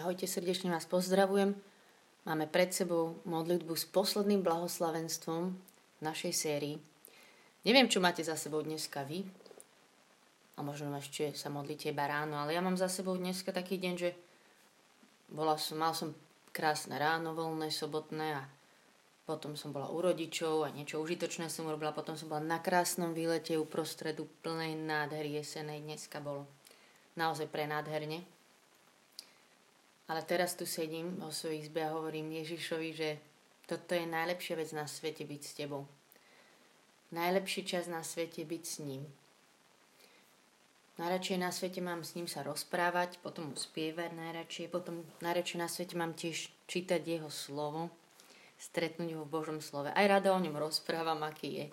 Ahojte, srdečne vás pozdravujem. Máme pred sebou modlitbu s posledným blahoslavenstvom v našej sérii. Neviem, čo máte za sebou dneska vy, a možno ešte sa modlíte iba ráno, ale ja mám za sebou dneska taký deň, že bola som, mal som krásne ráno, voľné, sobotné a potom som bola u rodičov a niečo užitočné som urobila, potom som bola na krásnom výlete uprostredu plnej nádhery jesenej, dneska bolo naozaj pre nádherne. Ale teraz tu sedím vo svojej izbe a hovorím Ježišovi, že toto je najlepšia vec na svete byť s tebou. Najlepší čas na svete byť s ním. Najradšej na svete mám s ním sa rozprávať, potom mu spievať najradšej, potom najradšej na svete mám tiež čítať jeho slovo, stretnúť ho v Božom slove. Aj rada o ňom rozprávam, aký je.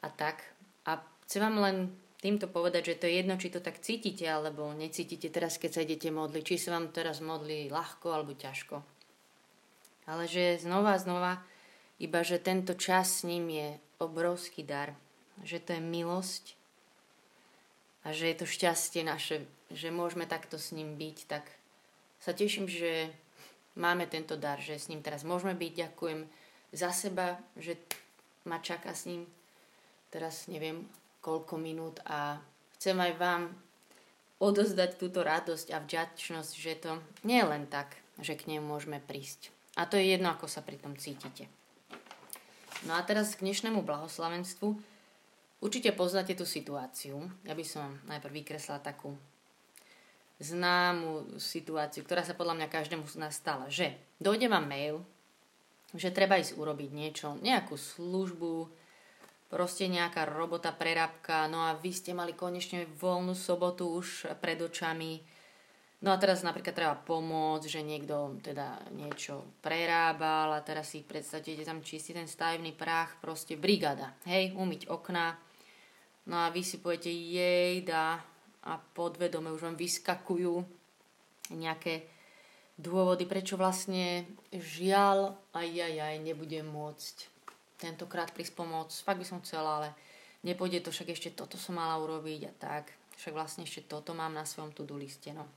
A tak. A chcem vám len týmto povedať, že to je jedno, či to tak cítite alebo necítite teraz, keď sa idete modliť, či sa vám teraz modlí ľahko alebo ťažko. Ale že znova znova, iba že tento čas s ním je obrovský dar, že to je milosť a že je to šťastie naše, že môžeme takto s ním byť, tak sa teším, že máme tento dar, že s ním teraz môžeme byť. Ďakujem za seba, že ma čaká s ním teraz neviem koľko minút a chcem aj vám odozdať túto radosť a vďačnosť, že to nie je len tak, že k nemu môžeme prísť. A to je jedno, ako sa pri tom cítite. No a teraz k dnešnému blahoslavenstvu. Určite poznáte tú situáciu. Ja by som najprv vykreslila takú známu situáciu, ktorá sa podľa mňa každému z stala. Že dojde vám mail, že treba ísť urobiť niečo, nejakú službu, proste nejaká robota, prerábka, no a vy ste mali konečne voľnú sobotu už pred očami. No a teraz napríklad treba pomôcť, že niekto teda niečo prerábal a teraz si predstavte, tam čistí ten stavebný prach, proste brigada, hej, umyť okna. No a vy si poviete, jej, dá, a podvedome už vám vyskakujú nejaké dôvody, prečo vlastne žiaľ aj aj aj nebudem môcť tentokrát prísť pomôcť. Fakt by som chcela, ale nepôjde to, však ešte toto som mala urobiť a tak. Však vlastne ešte toto mám na svojom to-do liste. No.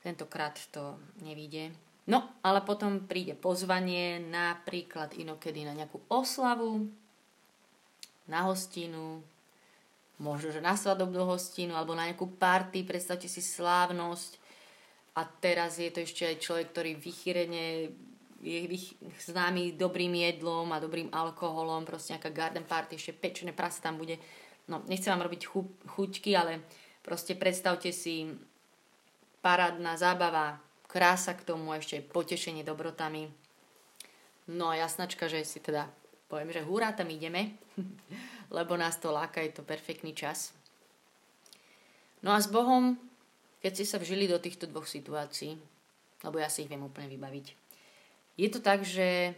Tentokrát to nevíde. No, ale potom príde pozvanie napríklad inokedy na nejakú oslavu, na hostinu, možno, že na svadobnú hostinu alebo na nejakú party, predstavte si slávnosť a teraz je to ešte aj človek, ktorý vychýrene je známy dobrým jedlom a dobrým alkoholom, proste nejaká garden party, ešte pečené prasa tam bude. No, nechcem vám robiť chu, chuťky, ale proste predstavte si parádna zábava, krása k tomu ešte potešenie dobrotami. No a jasnačka, že si teda poviem, že hurá, tam ideme, lebo nás to láka, je to perfektný čas. No a s Bohom, keď si sa vžili do týchto dvoch situácií, lebo ja si ich viem úplne vybaviť, je to tak, že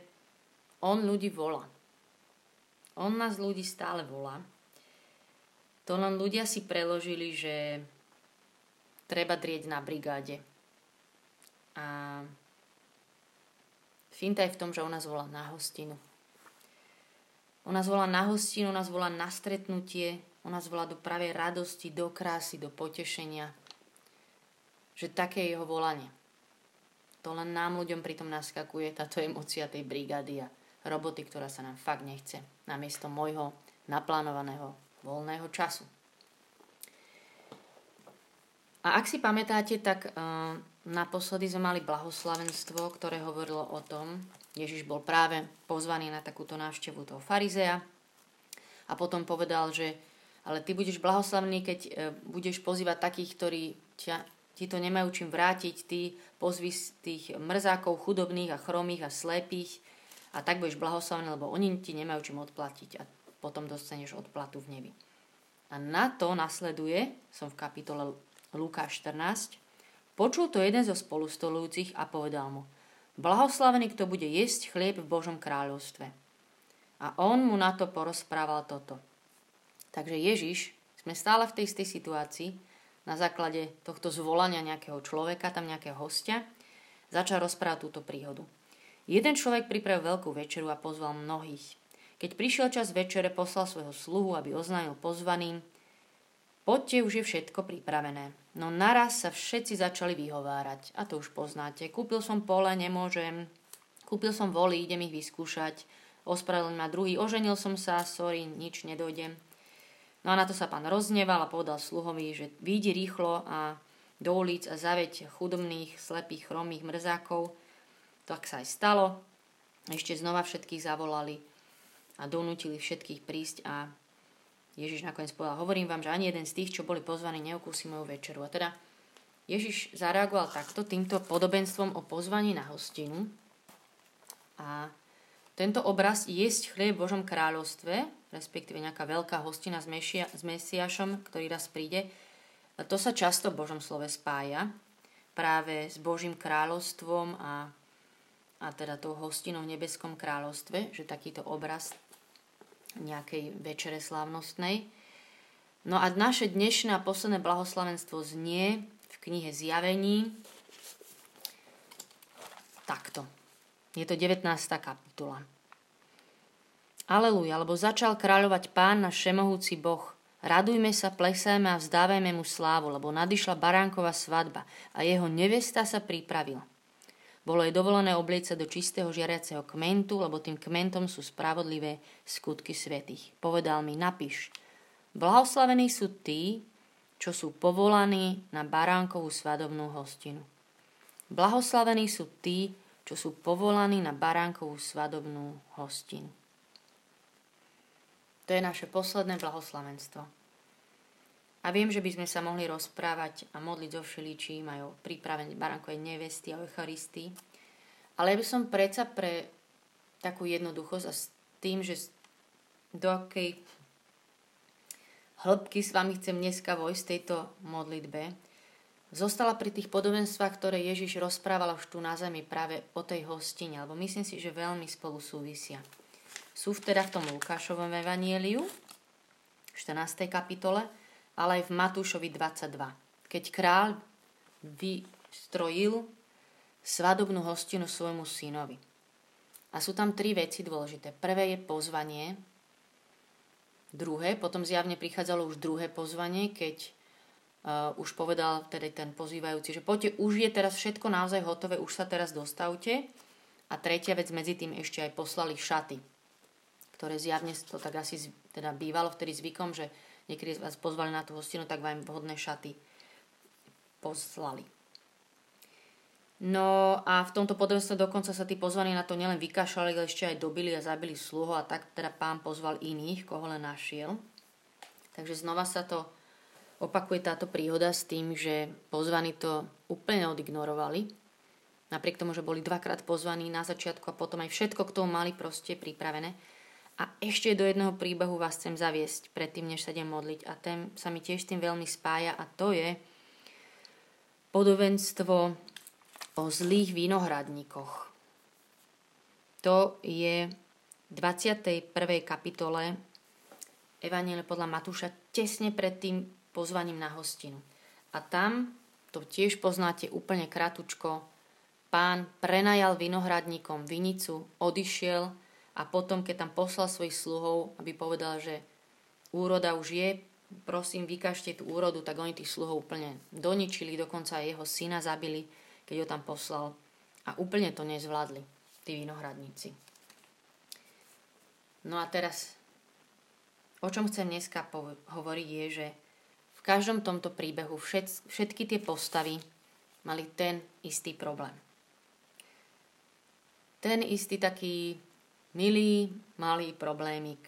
on ľudí volá. On nás ľudí stále volá. To len ľudia si preložili, že treba drieť na brigáde. A finta je v tom, že on nás volá na hostinu. On nás volá na hostinu, on nás volá na stretnutie, on nás volá do pravej radosti, do krásy, do potešenia. Že také je jeho volanie. To len nám ľuďom pritom naskakuje táto emocia tej brigády a roboty, ktorá sa nám fakt nechce, namiesto môjho naplánovaného voľného času. A ak si pamätáte, tak uh, naposledy sme mali blahoslavenstvo, ktoré hovorilo o tom, Ježiš bol práve pozvaný na takúto návštevu toho farizea a potom povedal, že ale ty budeš blahoslavený, keď uh, budeš pozývať takých, ktorí ťa ti nemajú čím vrátiť, ty pozvi tých mrzákov chudobných a chromých a slepých a tak budeš blahoslavený, lebo oni ti nemajú čím odplatiť a potom dostaneš odplatu v nebi. A na to nasleduje, som v kapitole Lukáš 14, počul to jeden zo spolustolujúcich a povedal mu, blahoslavený, kto bude jesť chlieb v Božom kráľovstve. A on mu na to porozprával toto. Takže Ježiš, sme stále v tej istej situácii, na základe tohto zvolania nejakého človeka, tam nejakého hostia, začal rozprávať túto príhodu. Jeden človek pripravil veľkú večeru a pozval mnohých. Keď prišiel čas večere, poslal svojho sluhu, aby oznámil pozvaným, poďte, už je všetko pripravené. No naraz sa všetci začali vyhovárať. A to už poznáte. Kúpil som pole, nemôžem. Kúpil som voly, idem ich vyskúšať. Ospravedlň ma druhý. Oženil som sa, sorry, nič nedojdem. No a na to sa pán rozneval a povedal sluhovi, že vyjdi rýchlo a do ulic a zaveď chudobných, slepých, chromých mrzákov. Tak sa aj stalo. Ešte znova všetkých zavolali a donútili všetkých prísť a Ježiš nakoniec povedal, hovorím vám, že ani jeden z tých, čo boli pozvaní, neokúsi moju večeru. A teda Ježiš zareagoval takto, týmto podobenstvom o pozvaní na hostinu. A tento obraz jesť chlieb v Božom kráľovstve, respektíve nejaká veľká hostina s, mešia, s Mesiašom, ktorý raz príde, to sa často v Božom slove spája práve s Božím kráľovstvom a, a teda tou hostinou v nebeskom kráľovstve, že takýto obraz nejakej večere slávnostnej. No a naše dnešné a posledné blahoslavenstvo znie v knihe Zjavení takto. Je to 19. kapitola. Aleluja, lebo začal kráľovať pán na všemohúci Boh. Radujme sa, plesajme a vzdávajme mu slávu, lebo nadišla baránková svadba a jeho nevesta sa pripravila. Bolo jej dovolené obliecť sa do čistého žiariaceho kmentu, lebo tým kmentom sú spravodlivé skutky svetých. Povedal mi, napíš, blahoslavení sú tí, čo sú povolaní na baránkovú svadobnú hostinu. Blahoslavení sú tí, čo sú povolaní na baránkovú svadobnú hostinu. To je naše posledné blahoslavenstvo. A viem, že by sme sa mohli rozprávať a modliť so všeličím aj o príprave baránkovej nevesty a o. Ale ja by som predsa pre takú jednoduchosť a s tým, že do akej hĺbky s vami chcem dneska vojsť tejto modlitbe, zostala pri tých podobenstvách, ktoré Ježiš rozprával už tu na zemi práve o tej hostine, lebo myslím si, že veľmi spolu súvisia. Sú teda v tom Lukášovom evanieliu, 14. kapitole, ale aj v Matúšovi 22. Keď kráľ vystrojil svadobnú hostinu svojmu synovi. A sú tam tri veci dôležité. Prvé je pozvanie, druhé, potom zjavne prichádzalo už druhé pozvanie, keď uh, už povedal tedy ten pozývajúci, že poďte, už je teraz všetko naozaj hotové, už sa teraz dostavte. A tretia vec, medzi tým ešte aj poslali šaty, ktoré zjavne to tak asi teda bývalo vtedy zvykom, že niekedy vás pozvali na tú hostinu, tak vám vhodné šaty poslali. No a v tomto podobenstve dokonca sa tí pozvaní na to nielen vykašľali, ale ešte aj dobili a zabili sluho a tak teda pán pozval iných, koho len našiel. Takže znova sa to opakuje táto príhoda s tým, že pozvaní to úplne odignorovali. Napriek tomu, že boli dvakrát pozvaní na začiatku a potom aj všetko k tomu mali proste pripravené. A ešte do jedného príbehu vás chcem zaviesť predtým, než sa idem modliť. A ten sa mi tiež tým veľmi spája a to je podobenstvo o zlých vinohradníkoch. To je v 21. kapitole Evanielie podľa Matúša tesne pred tým pozvaním na hostinu. A tam, to tiež poznáte úplne kratučko, pán prenajal vinohradníkom vinicu, odišiel a potom, keď tam poslal svojich sluhov, aby povedal, že úroda už je, prosím, vykažte tú úrodu, tak oni tých sluhov úplne doničili, dokonca aj jeho syna zabili, keď ho tam poslal. A úplne to nezvládli, tí vinohradníci. No a teraz, o čom chcem dneska hovoriť je, že v každom tomto príbehu všet, všetky tie postavy mali ten istý problém. Ten istý taký milý, malý problémik.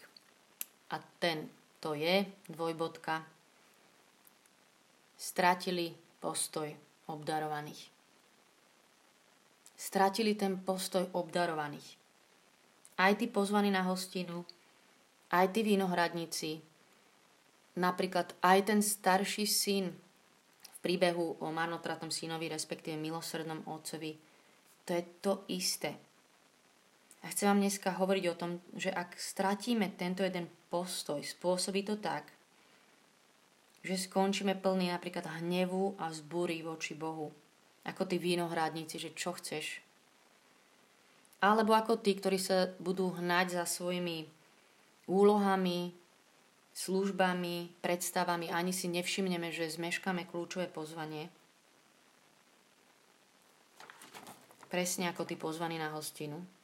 A ten to je, dvojbodka, stratili postoj obdarovaných. Stratili ten postoj obdarovaných. Aj tí pozvaní na hostinu, aj tí vinohradníci, napríklad aj ten starší syn v príbehu o marnotratnom synovi, respektíve milosrdnom otcovi, to je to isté a chcem vám dneska hovoriť o tom, že ak stratíme tento jeden postoj, spôsobí to tak, že skončíme plný napríklad hnevu a vzbúry voči Bohu. Ako tí vínohrádnici, že čo chceš. Alebo ako tí, ktorí sa budú hnať za svojimi úlohami, službami, predstavami, ani si nevšimneme, že zmeškáme kľúčové pozvanie. Presne ako ty pozvaný na hostinu.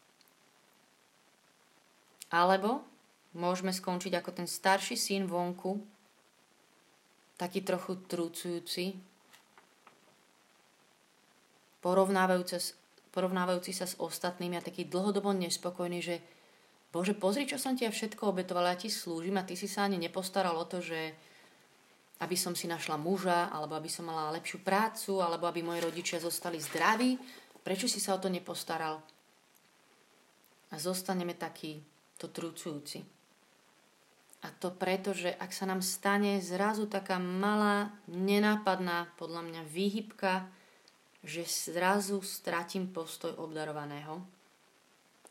Alebo môžeme skončiť ako ten starší syn vonku, taký trochu trúcujúci, porovnávajúci, porovnávajúci sa s ostatnými a taký dlhodobo nespokojný, že Bože, pozri, čo som ti ja všetko obetovala, ja ti slúžim a ty si sa ani nepostaral o to, že aby som si našla muža, alebo aby som mala lepšiu prácu, alebo aby moji rodičia zostali zdraví. Prečo si sa o to nepostaral? A zostaneme takí to trúcujúci. A to preto, že ak sa nám stane zrazu taká malá, nenápadná, podľa mňa výhybka, že zrazu stratím postoj obdarovaného,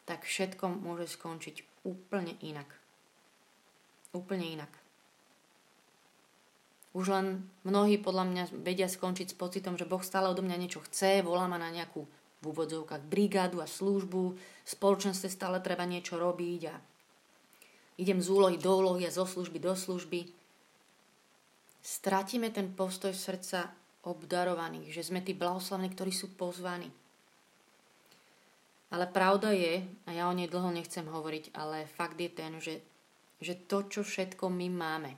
tak všetko môže skončiť úplne inak. Úplne inak. Už len mnohí podľa mňa vedia skončiť s pocitom, že Boh stále odo mňa niečo chce, volá ma na nejakú v úvodzovkách brigádu a službu, v spoločenstve stále treba niečo robiť a idem z úlohy do úlohy a zo služby do služby. Stratíme ten postoj srdca obdarovaných, že sme tí blahoslavní, ktorí sú pozvaní. Ale pravda je, a ja o nej dlho nechcem hovoriť, ale fakt je ten, že, že to, čo všetko my máme,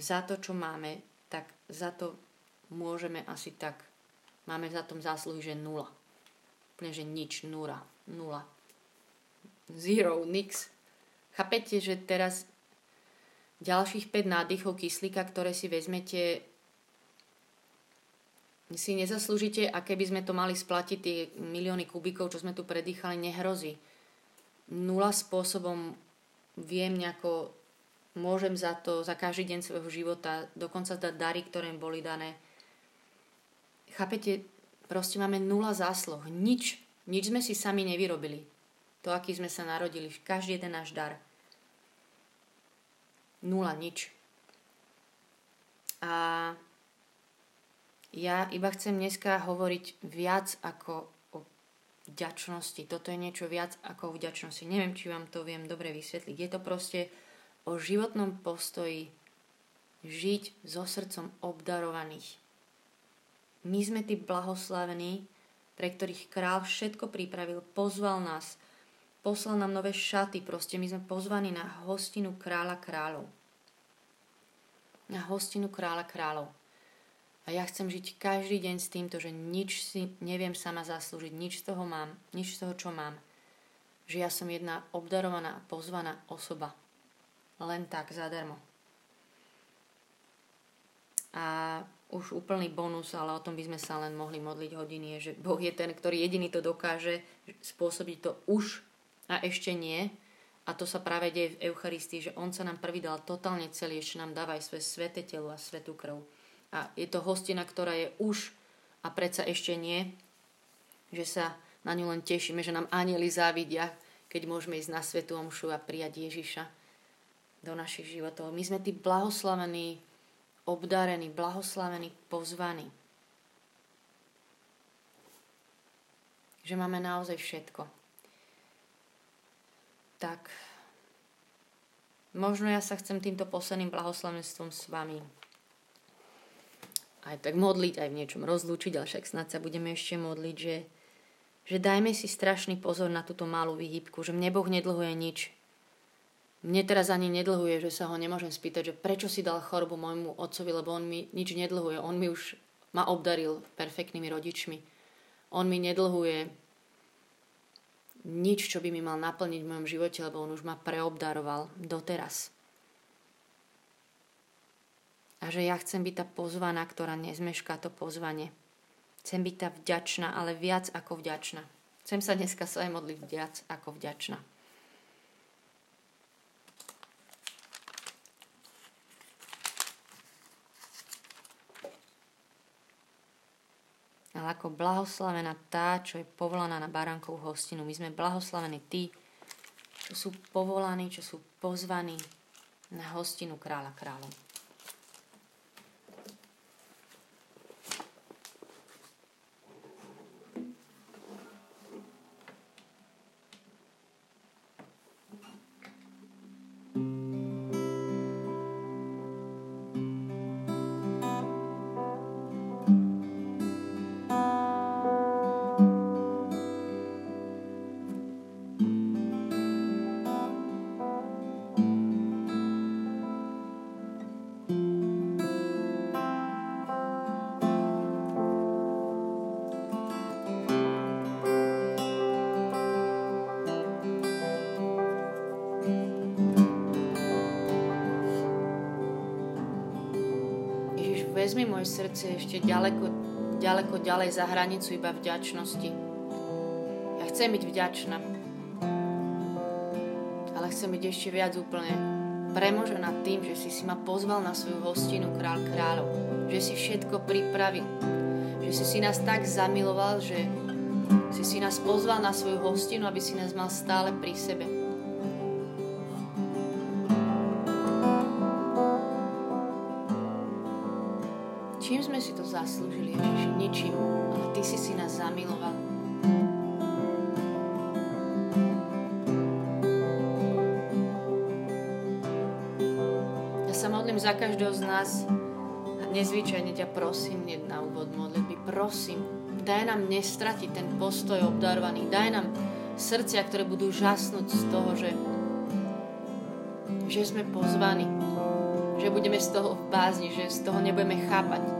za to, čo máme, tak za to môžeme asi tak, máme za tom zásluhy, že nula. Úplne, že nič, nula, nula zero, nix. Chápete, že teraz ďalších 5 nádychov kyslíka, ktoré si vezmete, si nezaslúžite a keby sme to mali splatiť tie milióny kubíkov, čo sme tu predýchali, nehrozí. Nula spôsobom viem nejako, môžem za to, za každý deň svojho života, dokonca dať dary, ktoré im boli dané. Chápete, proste máme nula zásluh. Nič, nič sme si sami nevyrobili to, aký sme sa narodili, každý jeden náš dar. Nula, nič. A ja iba chcem dneska hovoriť viac ako o vďačnosti. Toto je niečo viac ako o vďačnosti. Neviem, či vám to viem dobre vysvetliť. Je to proste o životnom postoji žiť so srdcom obdarovaných. My sme tí blahoslavení, pre ktorých král všetko pripravil, pozval nás, Poslal nám nové šaty, proste my sme pozvaní na hostinu kráľa kráľov. Na hostinu kráľa kráľov. A ja chcem žiť každý deň s týmto, že nič si neviem sama zaslúžiť, nič z toho mám, nič z toho, čo mám. Že ja som jedna obdarovaná a pozvaná osoba. Len tak, zadarmo. A už úplný bonus, ale o tom by sme sa len mohli modliť hodiny, je, že Boh je ten, ktorý jediný to dokáže spôsobiť to už a ešte nie. A to sa práve deje v Eucharistii, že On sa nám prvý dal totálne celý, ešte nám dáva aj svoje sveté telo a svetú krv. A je to hostina, ktorá je už a predsa ešte nie, že sa na ňu len tešíme, že nám anieli závidia, keď môžeme ísť na svetú omšu a prijať Ježiša do našich životov. My sme tí blahoslavení, obdarení, blahoslavení, pozvaní. Že máme naozaj všetko tak možno ja sa chcem týmto posledným blahoslavenstvom s vami aj tak modliť, aj v niečom rozlúčiť, ale však snad sa budeme ešte modliť, že, že dajme si strašný pozor na túto malú výhybku, že mne Boh nedlhuje nič. Mne teraz ani nedlhuje, že sa ho nemôžem spýtať, že prečo si dal chorobu môjmu otcovi, lebo on mi nič nedlhuje. On mi už ma obdaril perfektnými rodičmi. On mi nedlhuje nič, čo by mi mal naplniť v mojom živote, lebo on už ma preobdaroval doteraz. A že ja chcem byť tá pozvaná, ktorá nezmešká to pozvanie. Chcem byť tá vďačná, ale viac ako vďačná. Chcem sa dneska sa modliť viac ako vďačná. Ale ako blahoslavená tá, čo je povolaná na baránkovú hostinu. My sme blahoslavení tí, čo sú povolaní, čo sú pozvaní na hostinu kráľa kráľov. Srdce ešte ďaleko, ďaleko ďalej za hranicu iba vďačnosti. Ja chcem byť vďačná, ale chcem byť ešte viac úplne premožená tým, že si si ma pozval na svoju hostinu Král kráľov, že si všetko pripravil, že si si nás tak zamiloval, že si si nás pozval na svoju hostinu, aby si nás mal stále pri sebe. Sme si to zaslúžili, Ježiši? Ničím, ale Ty si si nás zamiloval. Ja sa modlím za každého z nás a nezvyčajne ťa prosím hneď na úvod modlitby. Prosím, daj nám nestratiť ten postoj obdarovaný. Daj nám srdcia, ktoré budú žasnúť z toho, že, že sme pozvaní. Že budeme z toho v bázni, že z toho nebudeme chápať.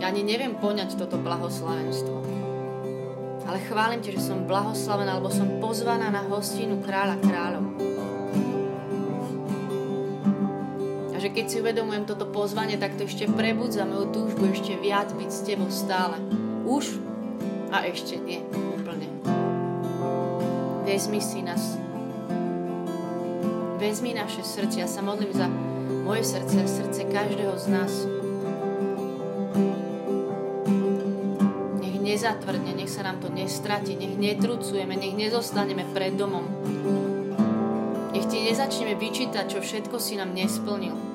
Ja ani neviem poňať toto blahoslavenstvo. Ale chválim Te, že som blahoslavená, alebo som pozvaná na hostinu kráľa kráľov. A že keď si uvedomujem toto pozvanie, tak to ešte prebudza moju túžbu ešte viac byť s Tebou stále. Už a ešte nie úplne. Vezmi si nás. Vezmi naše srdce. Ja sa modlím za moje srdce srdce každého z nás. Nezatvrdne, nech sa nám to nestrati, nech netrucujeme, nech nezostaneme pred domom. Nech ti nezačneme vyčítať, čo všetko si nám nesplnil.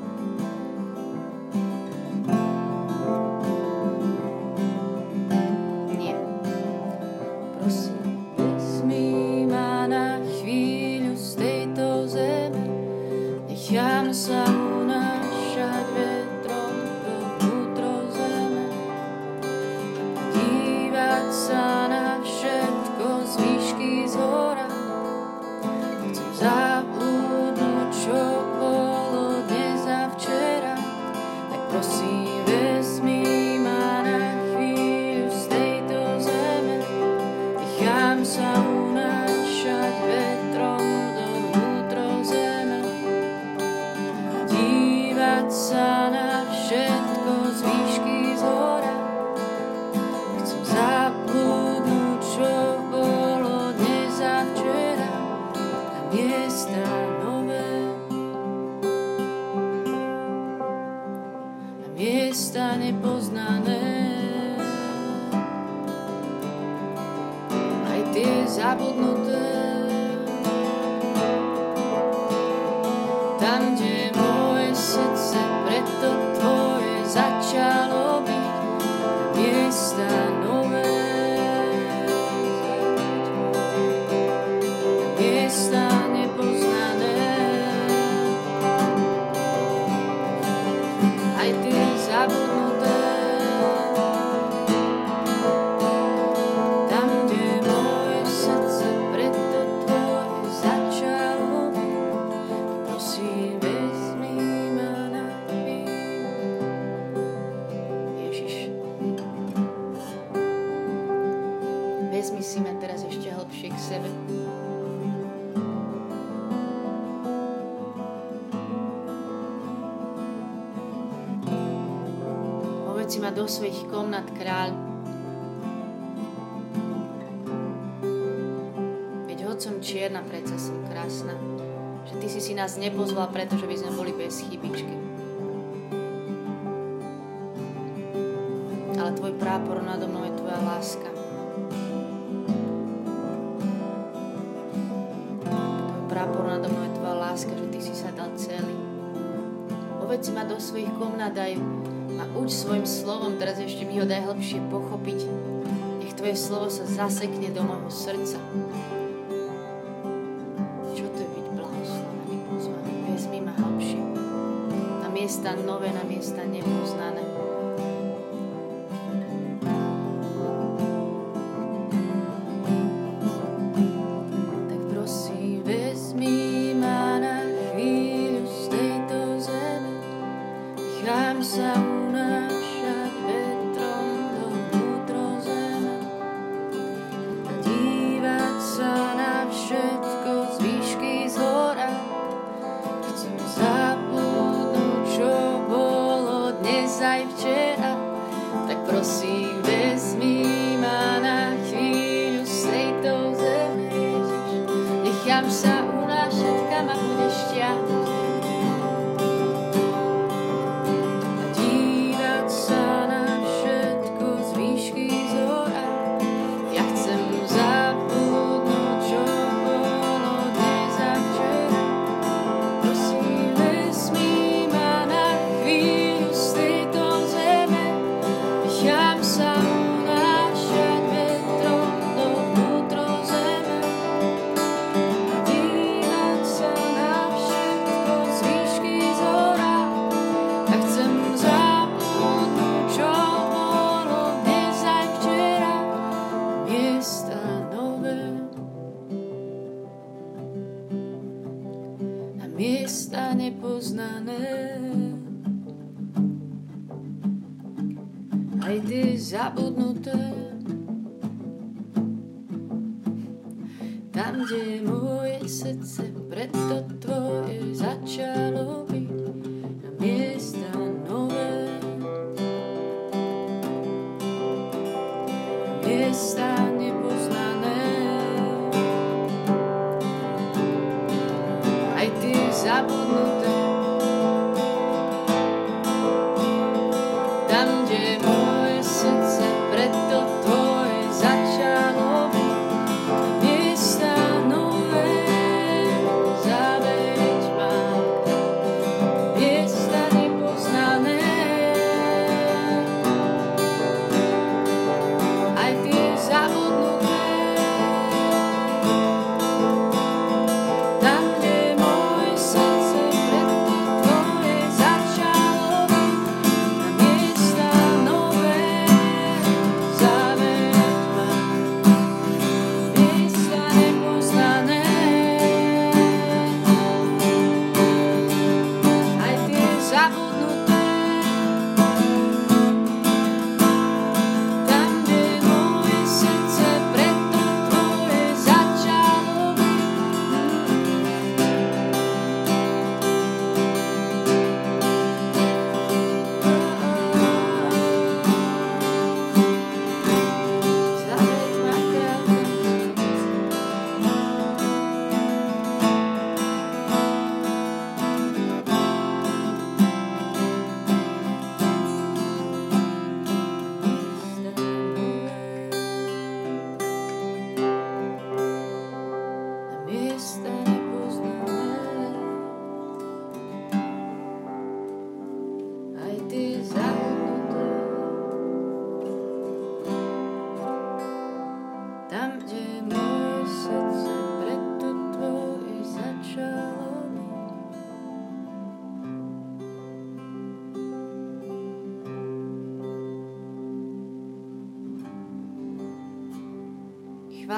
Nás nepozval, pretože by sme boli bez chybičky. Ale tvoj prápor nado mnou je tvoja láska. Tvoj prápor nado mnou je tvoja láska, že ty si sa dal celý. Povedz ma do svojich komnat aj a uč svojim slovom, teraz ešte mi ho daj hlbšie pochopiť. Nech Tvoje slovo sa zasekne do môjho srdca. nové na miesta nepoznané. Tak prosím, vezmi ma na chvíľu z tejto zeme. understand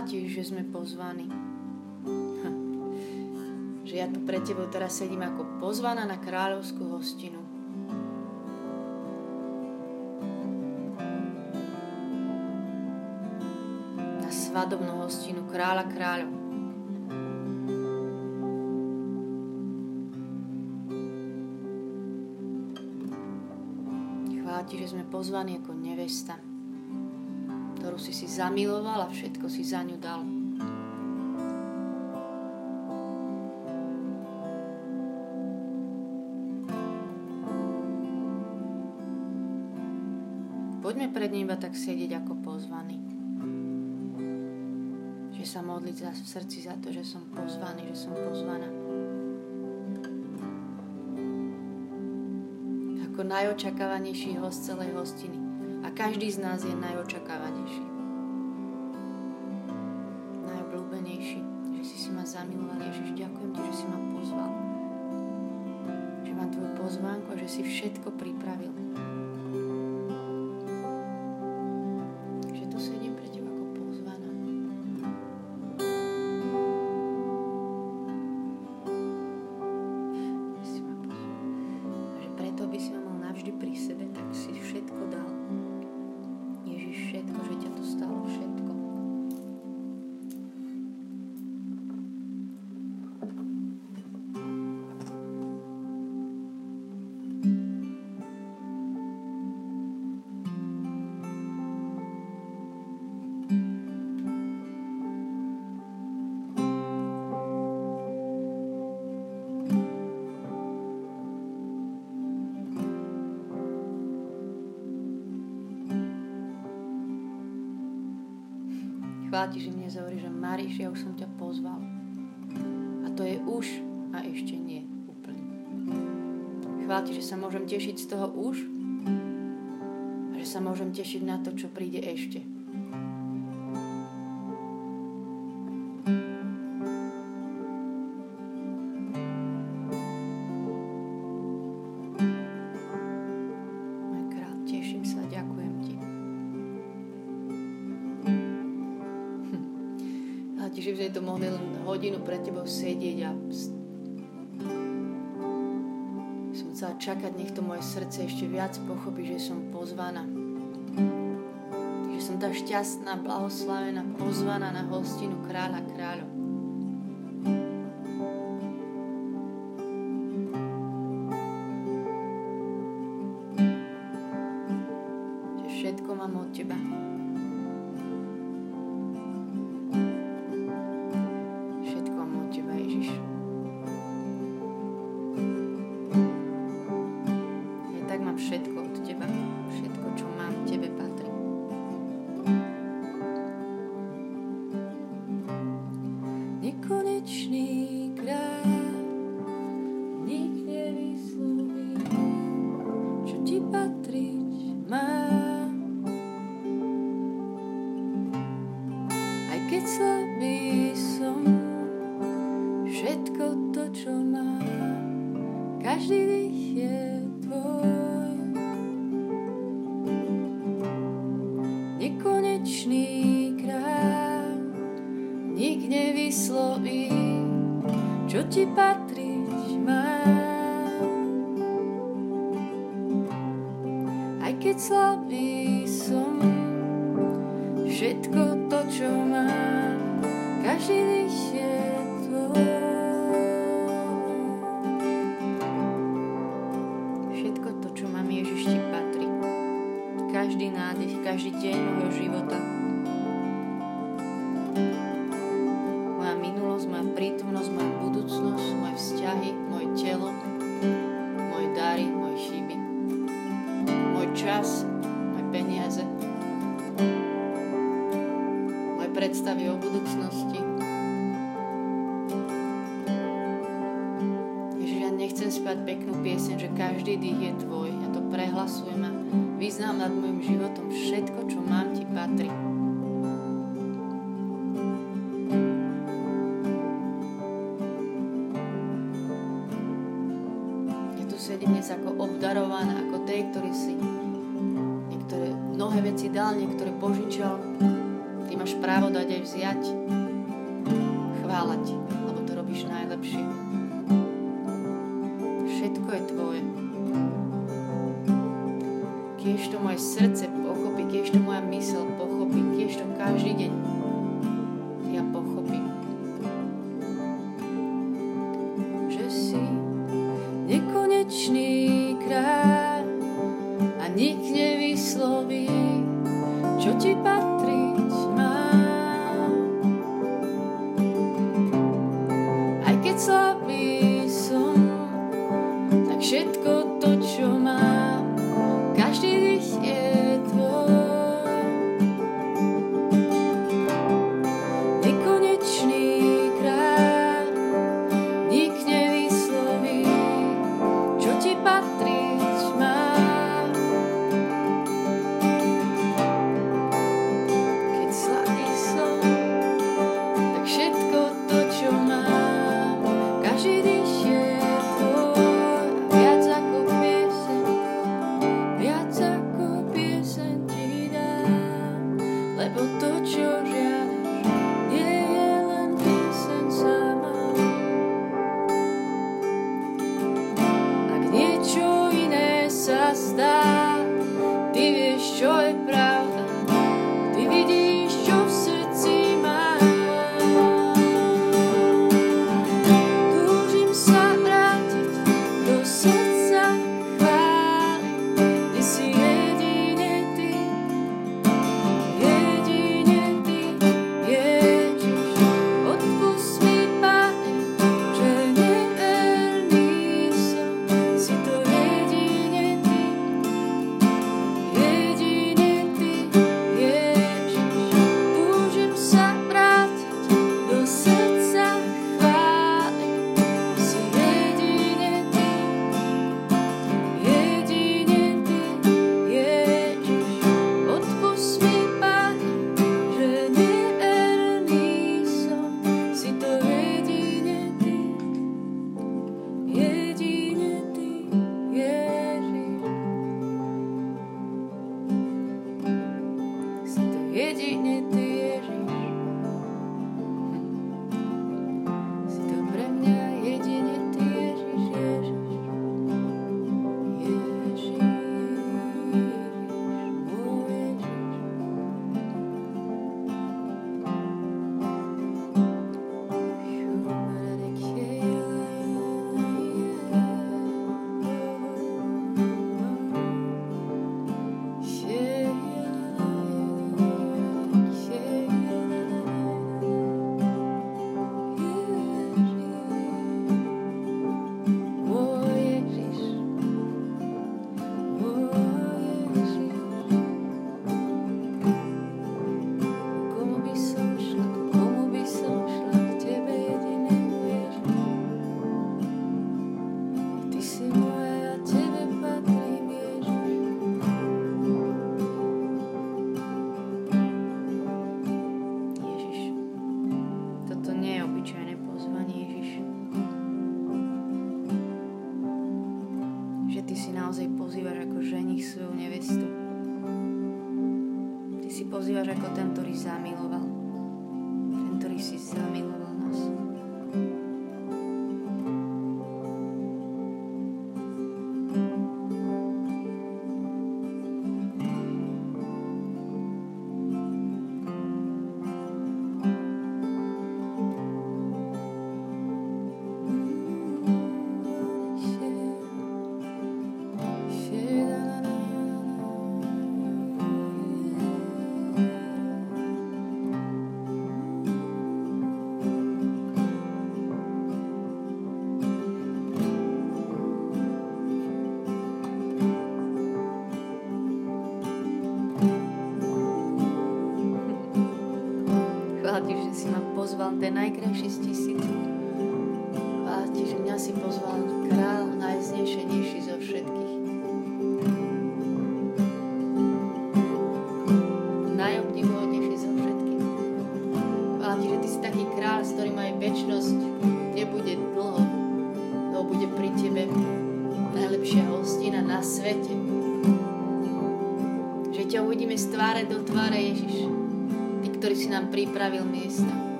chvátiš, že sme pozvaní. Že ja tu pre tebou teraz sedím ako pozvaná na kráľovskú hostinu. Na svadobnú hostinu kráľa kráľov. Chváti, že sme pozvaní ako nevesta si si zamiloval a všetko si za ňu dal. Poďme pred ním iba tak sedieť ako pozvaný. Že sa modliť za, v srdci za to, že som pozvaný, že som pozvaná. Ako najočakávanejší host celej hostiny. A každý z nás je najočakávanejší. Ježiš, ďakujem ti, že si ma pozval. Že mám tvoju pozvánku a že si všetko pripravil. Toho už a že sa môžem tešiť na to, čo príde ešte. to mohli len hodinu pred tebou sedieť a chcela čakať, nech to moje srdce ešte viac pochopí, že som pozvaná. Že som tá šťastná, blahoslavená, pozvaná na hostinu kráľa kráľov. Každý vziať. Chvála ti, lebo to robíš najlepšie. Všetko je tvoje kiež to moje srdce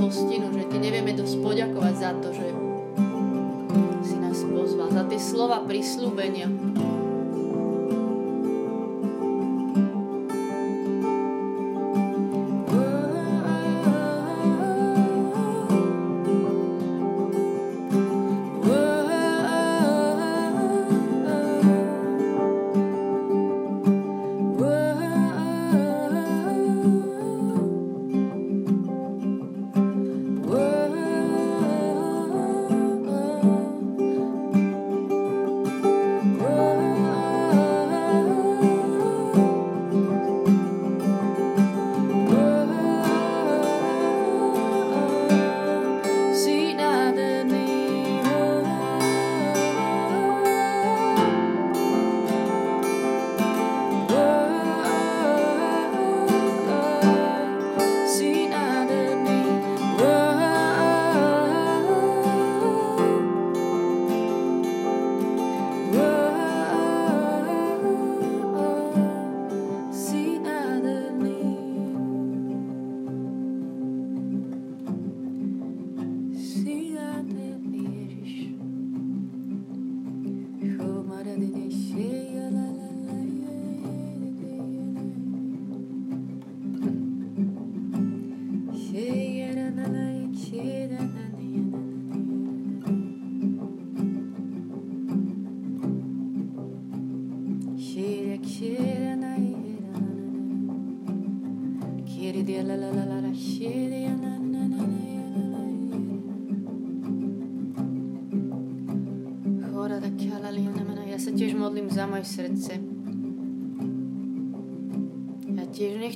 hostinu, že ti nevieme dosť poďakovať za to, že za tie slova prislúbenia.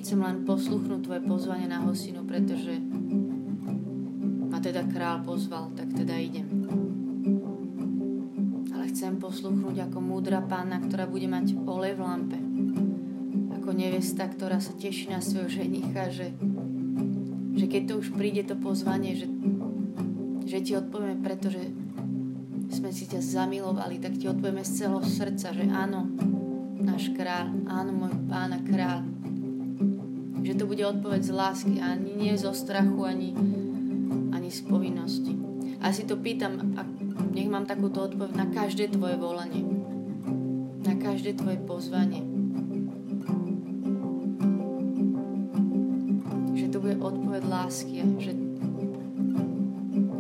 Nechcem len posluchnúť tvoje pozvanie na hostinu, pretože ma teda král pozval, tak teda idem. Ale chcem posluchnúť ako múdra pána, ktorá bude mať olej v lampe. Ako nevesta, ktorá sa teší na svojho ženicha, že, že keď to už príde to pozvanie, že, že ti odpovieme, pretože sme si ťa zamilovali, tak ti odpovieme z celého srdca, že áno, náš král, áno, môj pána král. Že to bude odpoveď z lásky, ani nie zo strachu, ani, ani z povinnosti. A si to pýtam, a nech mám takúto odpoveď na každé tvoje volanie, na každé tvoje pozvanie. Že to bude odpoveď lásky a že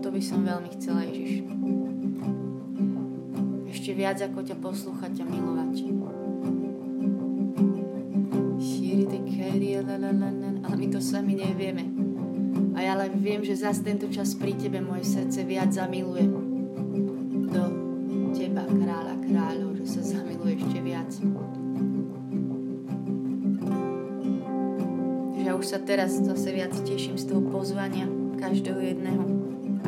to by som veľmi chcela Ježiš ešte viac ako ťa poslúchať a milovať. to sami nevieme. A ja len viem, že zas tento čas pri tebe moje srdce viac zamiluje. Do teba, kráľa kráľov, že sa zamiluje ešte viac. Že ja už sa teraz zase viac teším z toho pozvania každého jedného,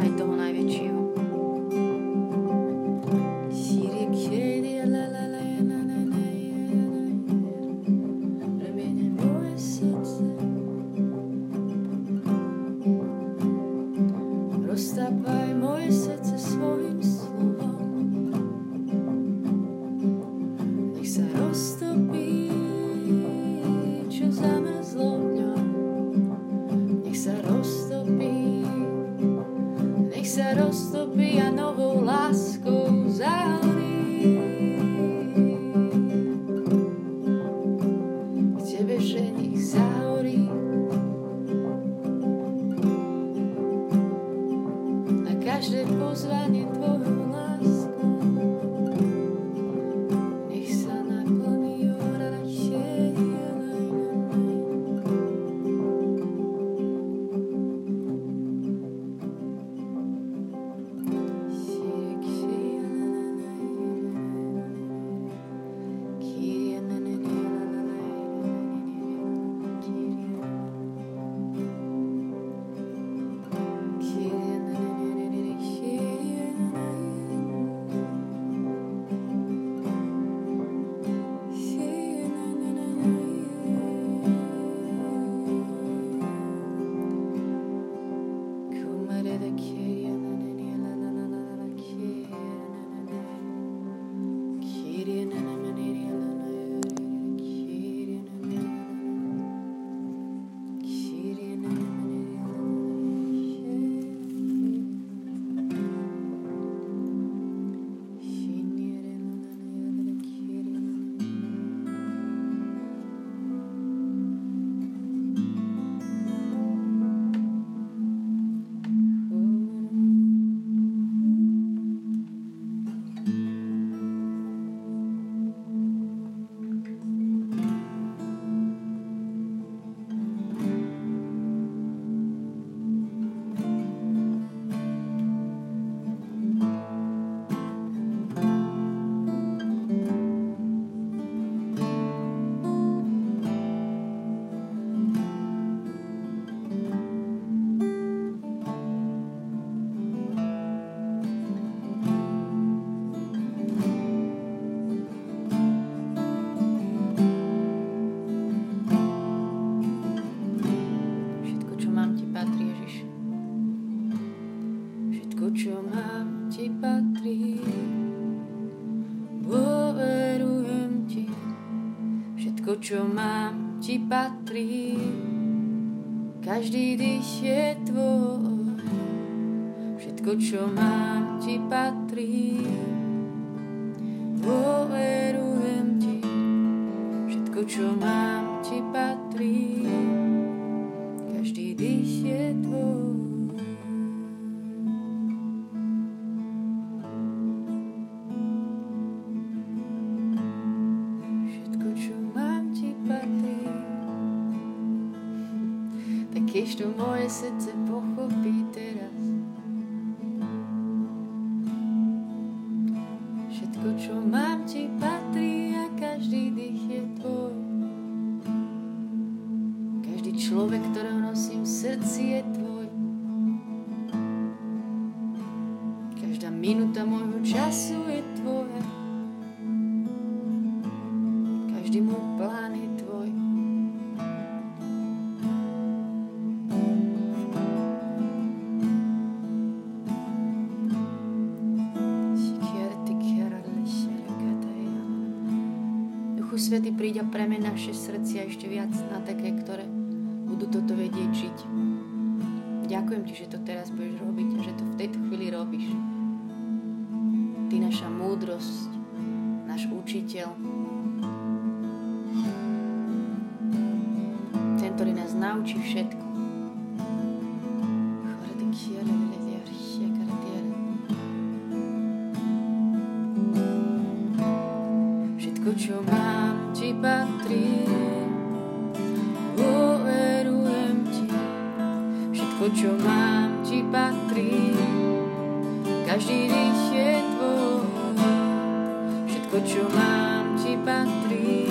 aj toho najväčšieho. Každý dých je tvoj, všetko, čo mám, ti patrí. Dôverujem ti, všetko, čo mám, ti patrí. Každý dých je tvoj. naučí všetko. Všetko, čo mám, ti patrí. Uverujem ti. Všetko, čo mám, ti patrí. Každý dých je tvoj. Všetko, čo mám, ti patrí.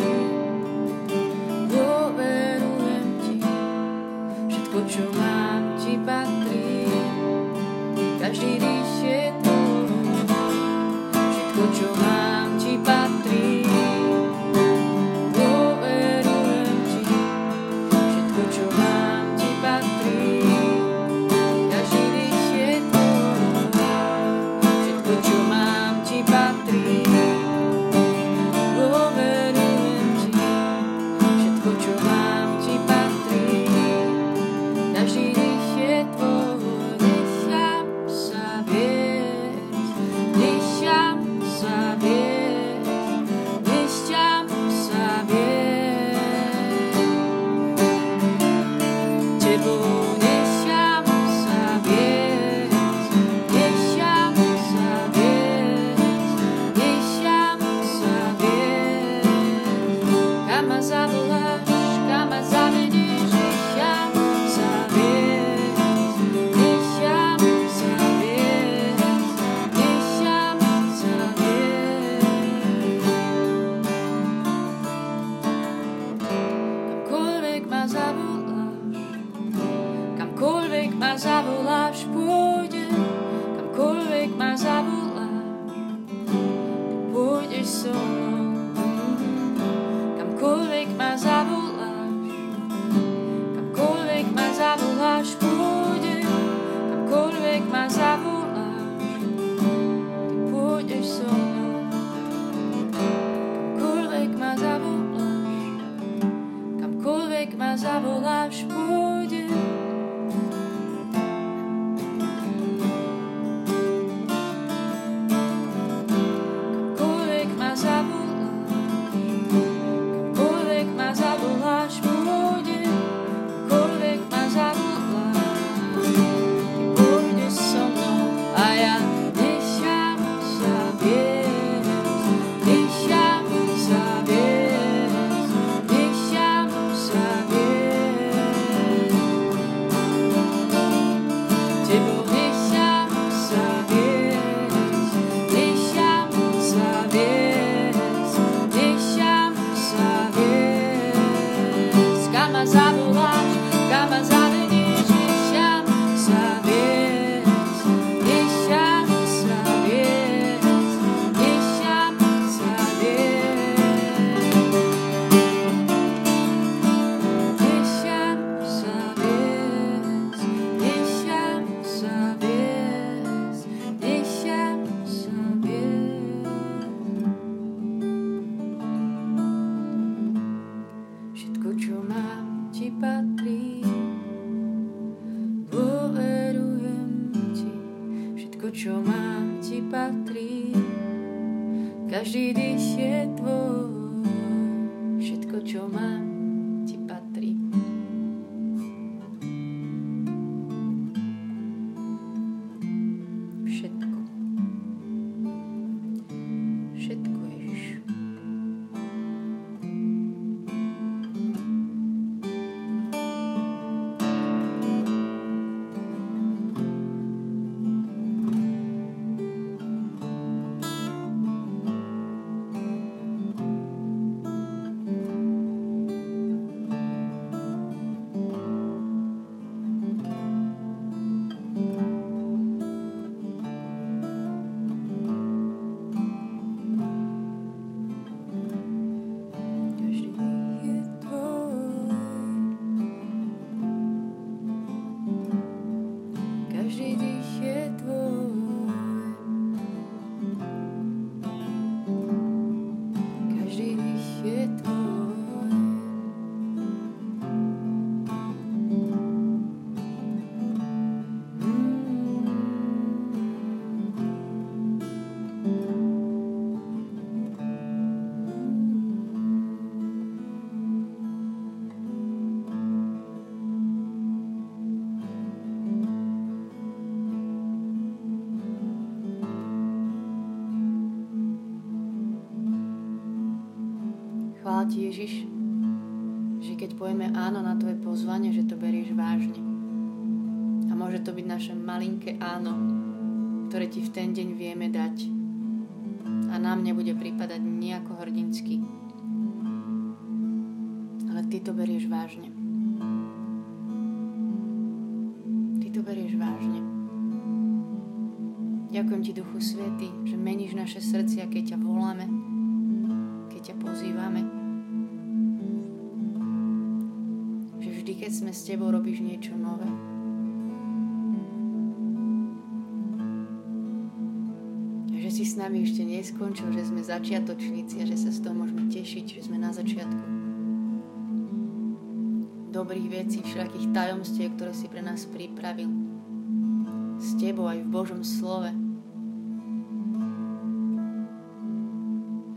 Ježiš, že keď povieme áno na tvoje pozvanie, že to berieš vážne. A môže to byť naše malinké áno, ktoré ti v ten deň vieme dať. A nám nebude prípadať nejako hrdinský. Ale ty to berieš vážne. Ty to berieš vážne. Ďakujem ti, Duchu Svety, že meníš naše srdcia, keď ťa voláme, keď ťa pozývame. Sme s Tebou, robíš niečo nové. Že si s nami ešte neskončil, že sme začiatočníci a že sa z toho môžeme tešiť, že sme na začiatku dobrých vecí, všakých tajomstiev, ktoré si pre nás pripravil. S Tebou aj v Božom slove.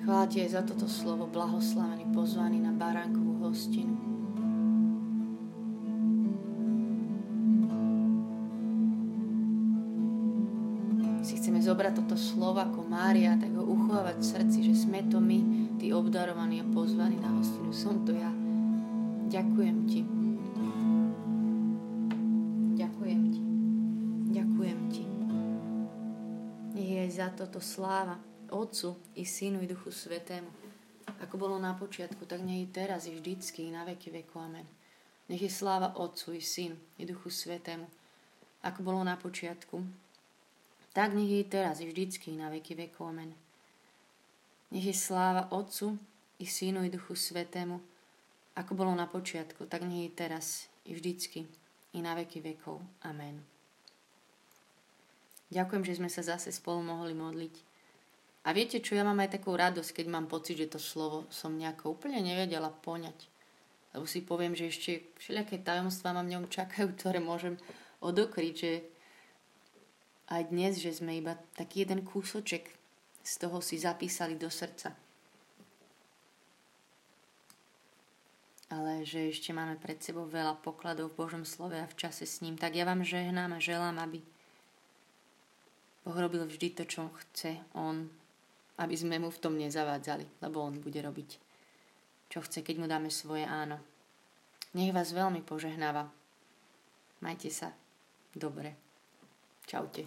Chvála aj za toto slovo, blahoslavený, pozvaný na baránkovú hostinu. Si chceme zobrať toto slovo ako Mária, tak ho uchovávať v srdci, že sme to my, tí obdarovaní a pozvaní na hostinu. Som to ja. Ďakujem Ti. Ďakujem Ti. Ďakujem Ti. Nech je za toto sláva Otcu i Synu i Duchu Svetému. Ako bolo na počiatku, tak nech i teraz i vždycky i na veky veku. Amen. Nech je sláva Otcu i Synu i Duchu Svetému. Ako bolo na počiatku, tak nech je teraz i vždycky na veky veku. Amen. Nech je sláva Otcu i Synu i Duchu Svetému ako bolo na počiatku, tak nie je teraz i vždycky, i na veky vekov. Amen. Ďakujem, že sme sa zase spolu mohli modliť. A viete čo, ja mám aj takú radosť, keď mám pocit, že to slovo som nejako úplne nevedela poňať. Lebo si poviem, že ešte všelijaké tajomstvá ma v ňom čakajú, ktoré môžem odokryť, že aj dnes, že sme iba taký jeden kúsoček z toho si zapísali do srdca. ale že ešte máme pred sebou veľa pokladov v Božom slove a v čase s ním. Tak ja vám žehnám a želám, aby Boh robil vždy to, čo chce On, aby sme mu v tom nezavádzali, lebo On bude robiť, čo chce, keď mu dáme svoje áno. Nech vás veľmi požehnáva. Majte sa dobre. Čaute.